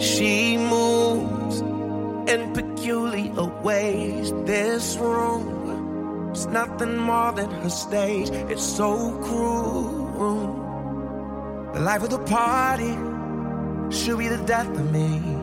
She moves in peculiar ways. This room is nothing more than her stage. It's so cruel. The life of the party should be the death of me.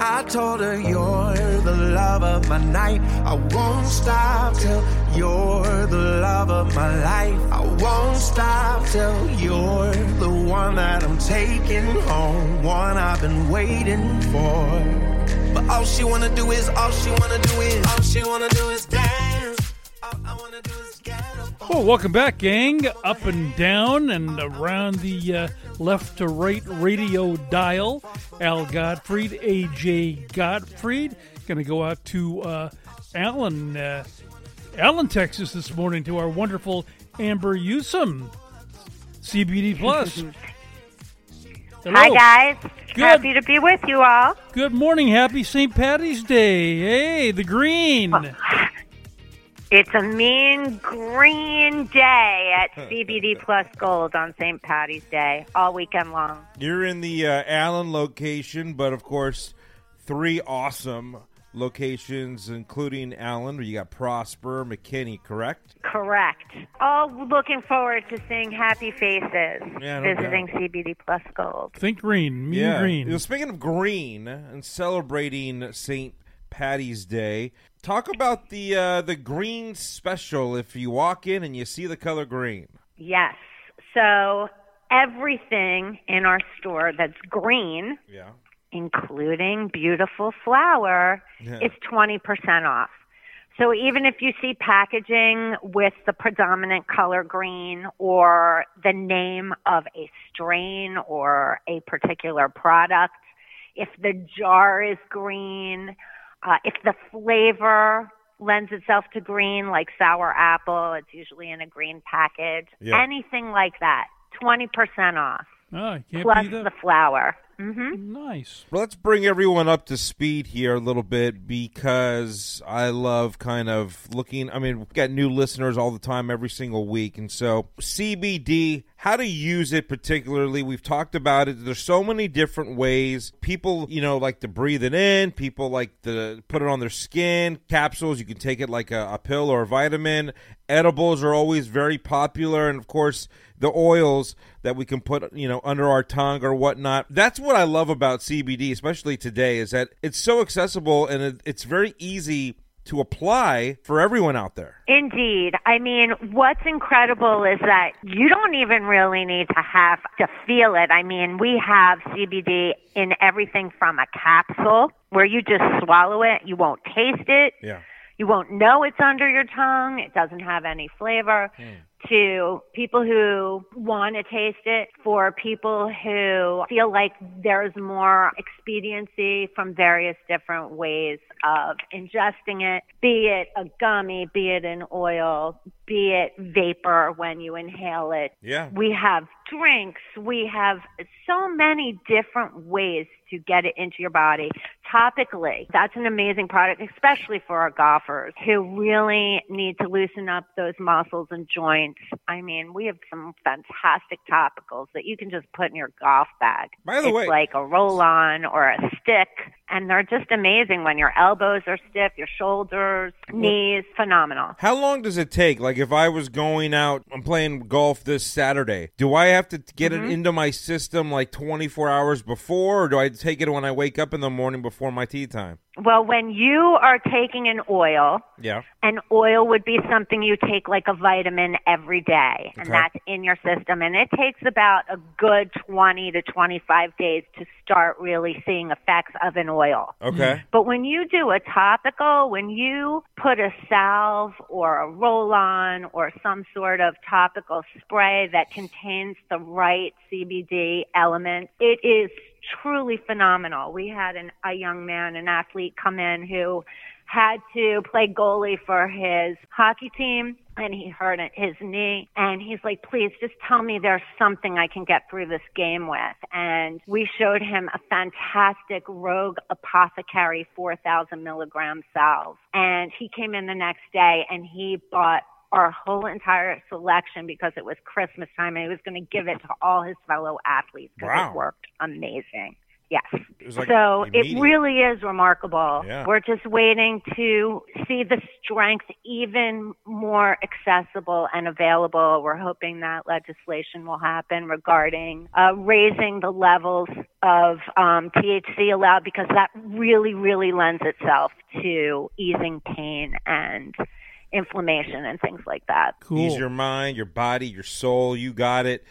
I told her you're the love of my night. I won't stop till you're the love of my life. I won't stop till you're the one that I'm taking home, one I've been waiting for. But all she wanna do is, all she wanna do is, all she wanna do is dance. Well, welcome back, gang. Up and down and around the uh, left to right radio dial. Al Gottfried, AJ Gottfried. Going to go out to uh, Allen, uh, Allen, Texas this morning to our wonderful Amber Yusem, CBD Plus. Hello. Hi, guys. Good. Happy to be with you all. Good morning. Happy St. Patty's Day. Hey, the green. It's a mean green day at CBD Plus Gold on St. Patty's Day, all weekend long. You're in the uh, Allen location, but of course, three awesome locations, including Allen. You got Prosper, McKinney, correct? Correct. All looking forward to seeing happy faces Yeah, no visiting CBD Plus Gold. Think green. Mean yeah. green. Well, speaking of green and celebrating St. Patty's Day, talk about the uh, the green special. If you walk in and you see the color green, Yes. So everything in our store that's green, yeah, including beautiful flower, Yeah. is 20% off. So even if you see packaging with the predominant color green or the name of a strain or a particular product, if the jar is green, uh, if the flavor lends itself to green, like sour apple, it's usually in a green package, Yeah. anything like that, 20% off, oh, you can't plus beat that. the flower. hmm Nice. Well, let's bring everyone up to speed here a little bit because I love kind of looking. I mean, we've got new listeners all the time, every single week. And so, CBD, how to use it particularly, we've talked about it. There's so many different ways. People, you know, like to breathe it in, people like to put it on their skin, capsules. You can take it like a, a pill or a vitamin. Edibles are always very popular. And of course, the oils that we can put you know under our tongue or whatnot that's what i love about cbd especially today is that it's so accessible and it, it's very easy to apply for everyone out there Indeed. I mean, what's incredible is that you don't even really need to have to feel it. I mean, we have CBD in everything from a capsule where you just swallow it, you won't taste it, yeah you won't know it's under your tongue, it doesn't have any flavor. Hmm. To people who want to taste it, for people who feel like there's more expediency from various different ways of ingesting it, be it a gummy, be it an oil, be it vapor when you inhale it. yeah We have drinks. We have so many different ways to get it into your body topically. That's an amazing product, especially for our golfers who really need to loosen up those muscles and joints. I mean, we have some fantastic topicals that you can just put in your golf bag. By the it's way- like a roll on or a stick. And they're just amazing when your elbows are stiff, your shoulders, knees, phenomenal. how long does it take like if i was going out i'm playing golf this saturday do i have to get Mm-hmm. it into my system like 24 hours before or do i take it when i wake up in the morning before my tee time Well, when you are taking an oil, yeah an oil would be something you take like a vitamin every day, and Okay. that's in your system. And it takes about a good 20 to 25 days to start really seeing effects of an oil. okay mm-hmm. But when you do a topical, when you put a salve or a roll on or some sort of topical spray that contains the right CBD element, it is truly phenomenal. We had an, a young man, an athlete, come in who had to play goalie for his hockey team and he hurt his knee and he's like please just tell me there's something i can get through this game with and we showed him a fantastic rogue apothecary 4000 milligram salve and he came in the next day and he bought our whole entire selection because it was christmas time and he was going to give it to all his fellow athletes because Wow. it worked amazing Yes. It like so it really is remarkable. Yeah. We're just waiting to see the strength even more accessible and available. We're hoping that legislation will happen regarding uh, raising the levels of um, THC allowed because that really, really lends itself to easing pain and inflammation and things like that. Cool. Ease your mind, your body, your soul. You got it.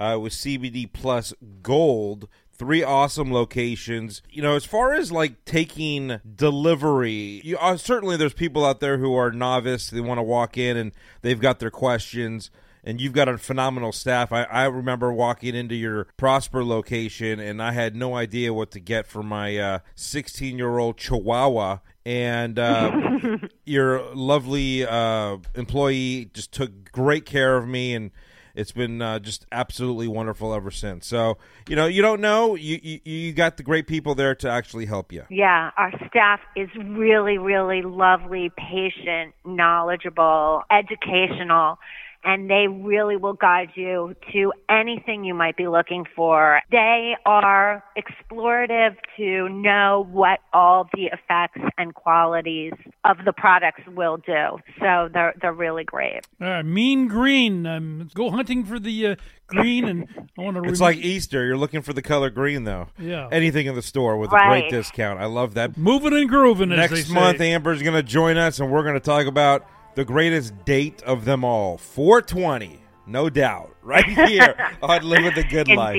Uh, with CBD Plus Gold, three awesome locations. You know, as far as like taking delivery, you, uh, certainly there's people out there who are novice. They want to walk in and they've got their questions. And you've got a phenomenal staff. I, I remember walking into your Prosper location, and I had no idea what to get for my 16 year old Chihuahua. And uh, your lovely uh, employee just took great care of me and it's been uh, just absolutely wonderful ever since. So you know you don't know. You, you you got the great people there to actually help you. Yeah, our staff is really, really lovely, patient, knowledgeable, educational, and they really will guide you to anything you might be looking for. They are explorative to know what all the effects and qualities of the products will do. So they're they're really great. Uh, mean green. Um, go hunting for the uh, green, and I want to. it's like easter you're looking for the color green though Yeah. anything in the store with a great discount i love that moving and grooving. As they next say. month amber's going to join us and we're going to talk about the greatest date of them all 420 no doubt right here on living the good life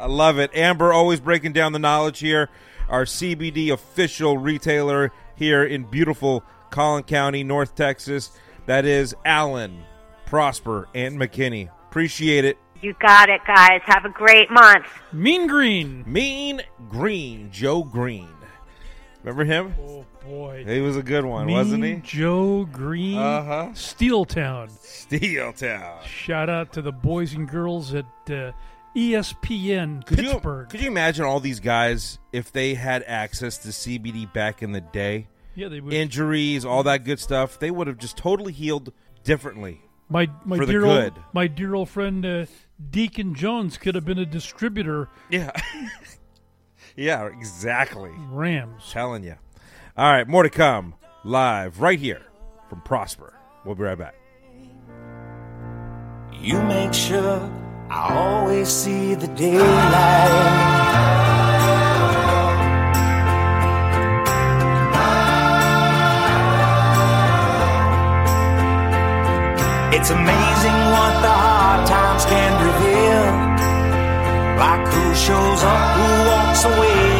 I love it. Amber always breaking down the knowledge here. Our CBD official retailer here in beautiful Collin County, North Texas. That is Allen, Prosper, and McKinney. Appreciate it. You got it, guys. Have a great month. Mean green. Mean Green, Joe Greene. Remember him? Oh boy. He was a good one, mean wasn't he? Joe Greene. Uh-huh. Steel Town. Steel Town. Shout out to the boys and girls at uh, ESPN Could Pittsburgh. you, could you imagine all these guys if they had access to CBD back in the day? yeah, they would. Injuries, all that good stuff, they would have just totally healed differently. my my dear good. old my dear old friend uh, Deacon Jones could have been a distributor. Yeah. yeah, exactly. Rams. Telling you. All right, more to come live right here from Prosper. We'll be right back. You make sure I always see the daylight. It's amazing Like who shows up, who walks away,